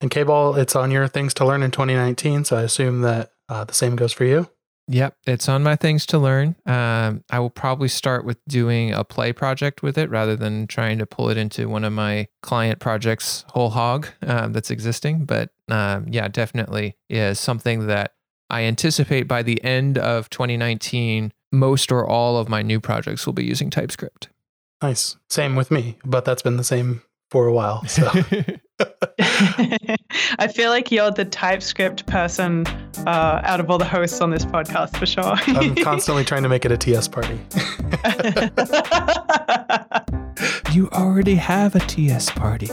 And K-Ball, it's on your things to learn in 2019, so I assume that uh, the same goes for you. Yep, it's on my things to learn. Um, I will probably start with doing a play project with it rather than trying to pull it into one of my client projects whole hog um, that's existing. But um, yeah, definitely is something that I anticipate by the end of 2019, most or all of my new projects will be using TypeScript. Nice. Same with me, but that's been the same for a while. So. I feel like you're the TypeScript person uh, out of all the hosts on this podcast for sure. I'm constantly trying to make it a TS party. you already have a TS party.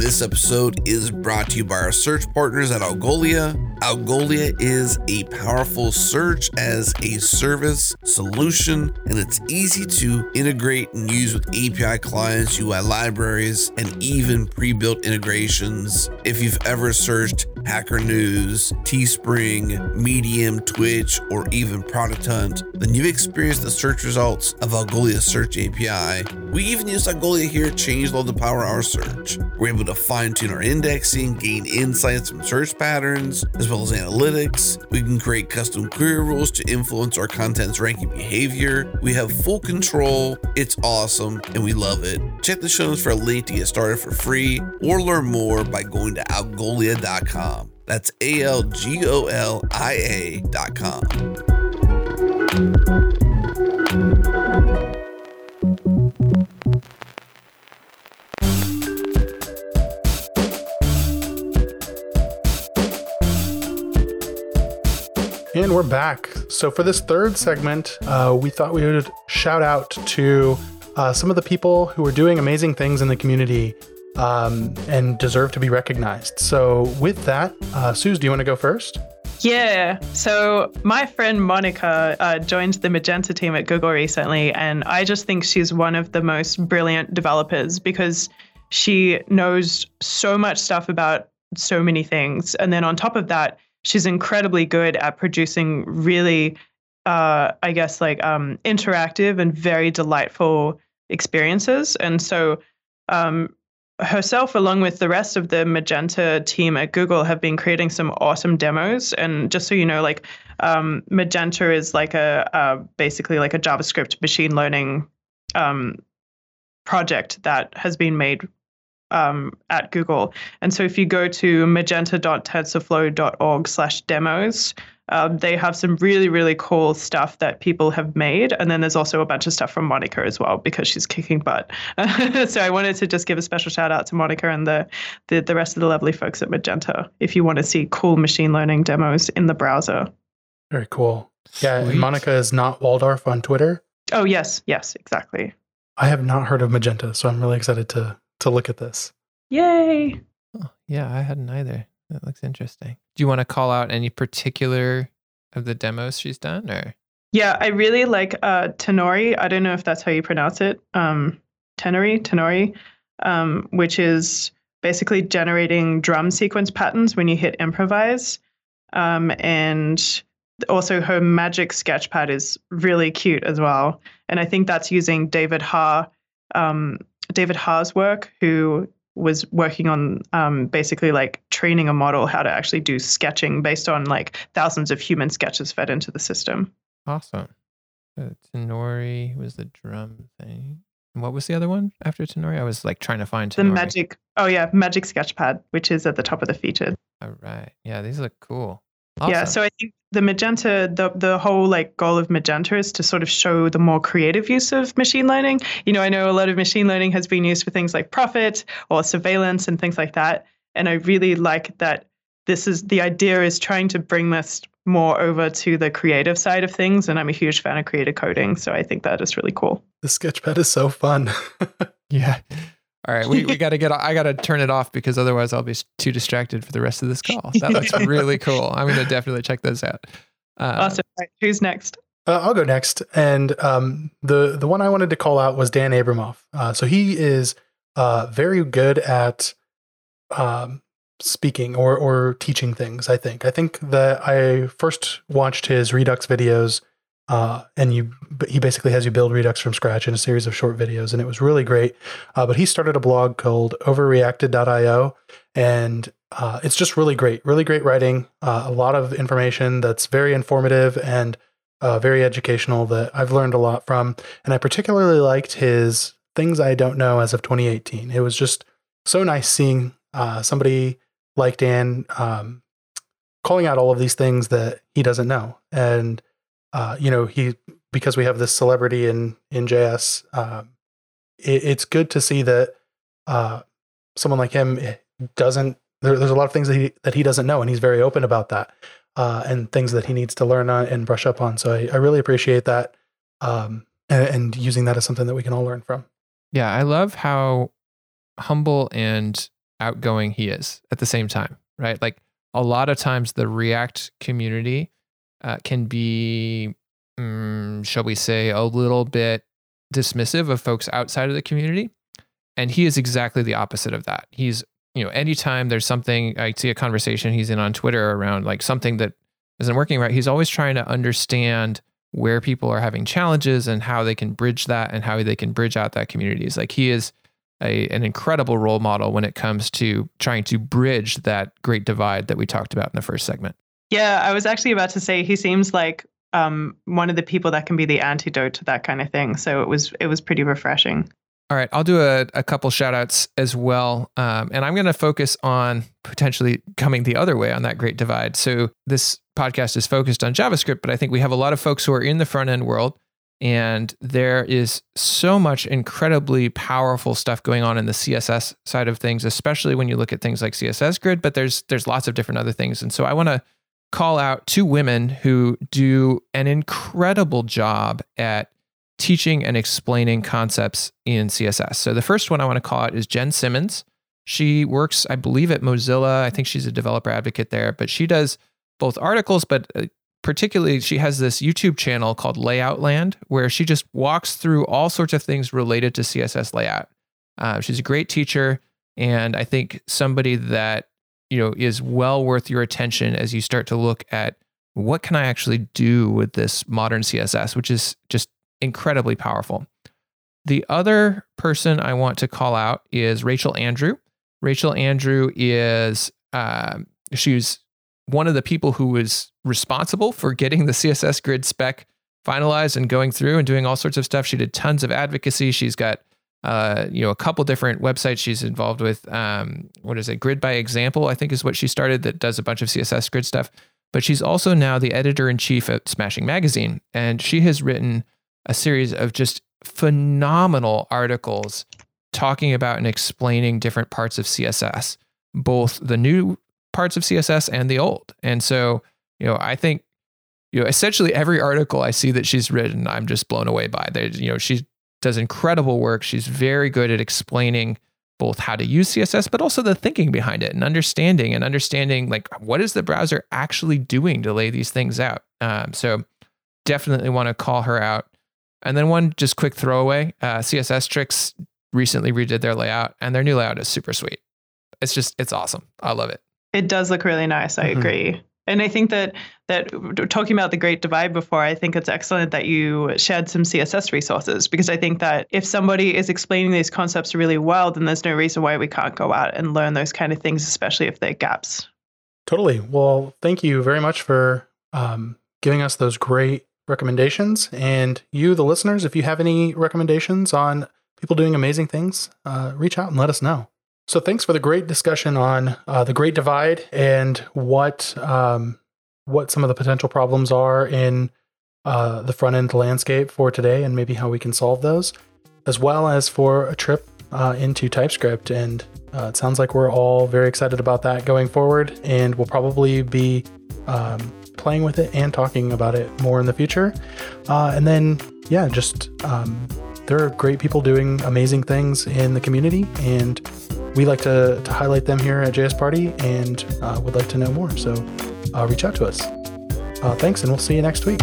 This episode is brought to you by our search partners at Algolia. Algolia is a powerful search as a service solution, and it's easy to integrate and use with API clients, UI libraries, and even pre built integrations. If you've ever searched Hacker News, Teespring, Medium, Twitch, or even Product Hunt, then you've experienced the search results of Algolia's Search API. We even use Algolia here at Changelog to power our search. We're able to fine tune our indexing, gain insights from search patterns, as well as analytics. We can create custom query rules to influence our content's ranking behavior. We have full control. It's awesome and we love it. Check the show notes for a link to get started for free or learn more by going to algolia.com. That's A L G O L I A dot com. And we're back. So, for this third segment, uh, we thought we would shout out to uh, some of the people who are doing amazing things in the community um, and deserve to be recognized. So, with that, uh, Suz, do you want to go first? Yeah. So my friend Monica uh, joined the Magenta team at Google recently, and I just think she's one of the most brilliant developers because she knows so much stuff about so many things. And then on top of that, she's incredibly good at producing really, uh, I guess, like um, interactive and very delightful experiences. And so um, herself, along with the rest of the Magenta team at Google, have been creating some awesome demos. And just so you know, like um, Magenta is like a, a, basically like a JavaScript machine learning um, project that has been made um, at Google. And so if you go to magenta.tensorflow.org slash demos, um, they have some really, really cool stuff that people have made. And then there's also a bunch of stuff from Monica as well, because she's kicking butt. so I wanted to just give a special shout out to Monica and the, the, the rest of the lovely folks at Magenta if you want to see cool machine learning demos in the browser. Very cool. Yeah, Sweet. Monica is notwaldorf on Twitter. Oh, yes, yes, exactly. I have not heard of Magenta, so I'm really excited to to look at this. Yay! Oh, yeah, I hadn't either. That looks interesting. Do you want to call out any particular of the demos she's done, or? Yeah, I really like uh, Tenori. I don't know if that's how you pronounce it. Um, Tenori, Tenori, um, which is basically generating drum sequence patterns when you hit improvise. Um, and also her magic sketchpad is really cute as well. And I think that's using David Ha um, David Ha's work, who was working on um, basically like training a model how to actually do sketching based on like thousands of human sketches fed into the system. Awesome. Uh, Tenori was the drum thing. And what was the other one after Tenori? I was like trying to find Tenori. The Magic. Oh yeah, Magic Sketchpad, which is at the top of the featured. All right. Yeah, these look cool. Awesome. Yeah, so I think the Magenta, the the whole like goal of Magenta is to sort of show the more creative use of machine learning. You know, I know a lot of machine learning has been used for things like profit or surveillance and things like that. And I really like that this is the idea is trying to bring this more over to the creative side of things. And I'm a huge fan of creative coding. So I think that is really cool. The sketchpad is so fun. yeah. All right, we, we got to get. I got to turn it off because otherwise I'll be too distracted for the rest of this call. That looks really cool. I'm going to definitely check those out. Uh, awesome. Right, who's next? Uh, I'll go next, and um, the the one I wanted to call out was Dan Abramov. Uh, so he is uh, very good at um, speaking or or teaching things. I think. I think that I first watched his Redux videos, uh, and you he basically has you build Redux from scratch in a series of short videos, and it was really great. Uh, but he started a blog called Overreacted.io, and uh, it's just really great, really great writing. Uh, a lot of information that's very informative and uh, very educational that I've learned a lot from. And I particularly liked his things I don't know as of 2018. It was just so nice seeing uh, somebody like Dan um, calling out all of these things that he doesn't know. And uh, you know, he because we have this celebrity in in JS, um, it, it's good to see that uh, someone like him eh, doesn't. There, there's a lot of things that he that he doesn't know, and he's very open about that, uh, and things that he needs to learn on and brush up on. So I, I really appreciate that, um, and, and using that as something that we can all learn from. Yeah, I love how humble and outgoing he is at the same time, right? Like a lot of times the React community uh, can be, mm, shall we say, a little bit dismissive of folks outside of the community. And he is exactly the opposite of that. He's, you know, anytime there's something, I see a conversation he's in on Twitter around like something that isn't working right, he's always trying to understand where people are having challenges and how they can bridge that and how they can bridge out that community. Is like he is a, an incredible role model when it comes to trying to bridge that great divide that we talked about in the first segment. Yeah, I was actually about to say he seems like um, one of the people that can be the antidote to that kind of thing. So it was it was pretty refreshing. All right, I'll do a, a couple shout outs as well. Um, and I'm going to focus on potentially coming the other way on that great divide. So, this podcast is focused on JavaScript, but I think we have a lot of folks who are in the front end world. And there is so much incredibly powerful stuff going on in the CSS side of things, especially when you look at things like CSS Grid. But there's there's lots of different other things. And so I want to call out two women who do an incredible job at teaching and explaining concepts in CSS. So the first one I want to call out is Jen Simmons. She works, I believe, at Mozilla. I think she's a developer advocate there, but she does both articles, but uh, particularly she has this YouTube channel called Layout Land, where she just walks through all sorts of things related to CSS layout. Uh, she's a great teacher, and I think somebody that you know is well worth your attention as you start to look at what can I actually do with this modern CSS, which is just incredibly powerful. The other person I want to call out is Rachel Andrew. Rachel Andrew is uh, she's one of the people who was responsible for getting the CSS grid spec finalized and going through and doing all sorts of stuff. She did tons of advocacy. She's got uh, you know a couple different websites she's involved with. Um, what is it? Grid by Example, I think, is what she started that does a bunch of CSS grid stuff. But she's also now the editor in chief at Smashing Magazine, and she has written a series of just phenomenal articles talking about and explaining different parts of CSS, both the new parts of CSS and the old. And so, you know, I think, you know, essentially every article I see that she's written, I'm just blown away by. There's, you know, she does incredible work. She's very good at explaining both how to use CSS, but also the thinking behind it and understanding and understanding like what is the browser actually doing to lay these things out. Um, so definitely want to call her out. And then one just quick throwaway uh, CSS Tricks recently redid their layout, and their new layout is super sweet. It's just, it's awesome. I love it. It does look really nice. I mm-hmm. agree. And I think that that talking about the Great Divide before, I think it's excellent that you shared some CSS resources because I think that if somebody is explaining these concepts really well, then there's no reason why we can't go out and learn those kind of things, especially if they're gaps. Totally. Well, thank you very much for um, giving us those great recommendations. And you, the listeners, if you have any recommendations on people doing amazing things, uh, reach out and let us know. So thanks for the great discussion on uh, the Great Divide and what um, what some of the potential problems are in uh, the front end landscape for today, and maybe how we can solve those, as well as for a trip uh, into TypeScript. And uh, it sounds like we're all very excited about that going forward, and we'll probably be um, playing with it and talking about it more in the future. Uh, and then, yeah, just um, there are great people doing amazing things in the community, and we like to, to highlight them here at JS Party and uh, would like to know more. So uh, reach out to us. Uh, thanks, and we'll see you next week.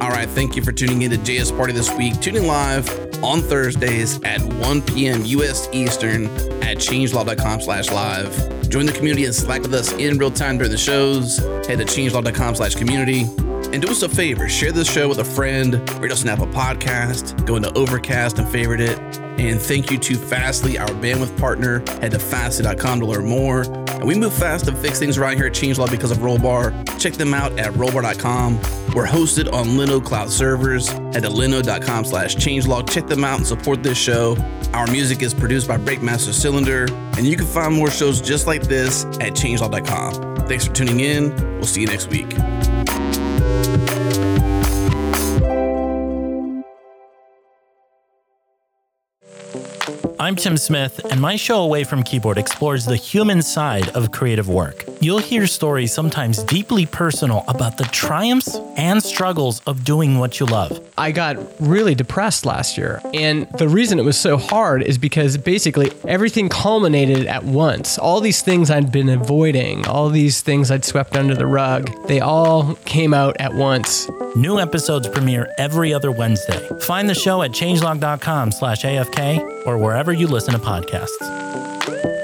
All right. Thank you for tuning in to JS Party this week. Tuning live on Thursdays at 1 p.m. US Eastern at changelog.com slash live. Join the community and Slack with us in real time during the shows. Head to changelog.com slash community. And do us a favor, share this show with a friend, rate us an Apple podcast, go into Overcast and favorite it. And thank you to Fastly, our bandwidth partner. Head to fastly.com to learn more. And we move fast to fix things around here at Changelog because of Rollbar. Check them out at rollbar.com. We're hosted on Linode Cloud servers. Head to linode.com slash changelog. Check them out and support this show. Our music is produced by Breakmaster Cylinder. And you can find more shows just like this at changelog.com. Thanks for tuning in. We'll see you next week. I'm Tim Smith, and my show Away from Keyboard explores the human side of creative work. You'll hear stories sometimes deeply personal about the triumphs and struggles of doing what you love. I got really depressed last year. And the reason it was so hard is because basically everything culminated at once. All these things I'd been avoiding, all these things I'd swept under the rug, they all came out at once. New episodes premiere every other Wednesday. Find the show at changelog.com slash AFK or wherever you listen to podcasts.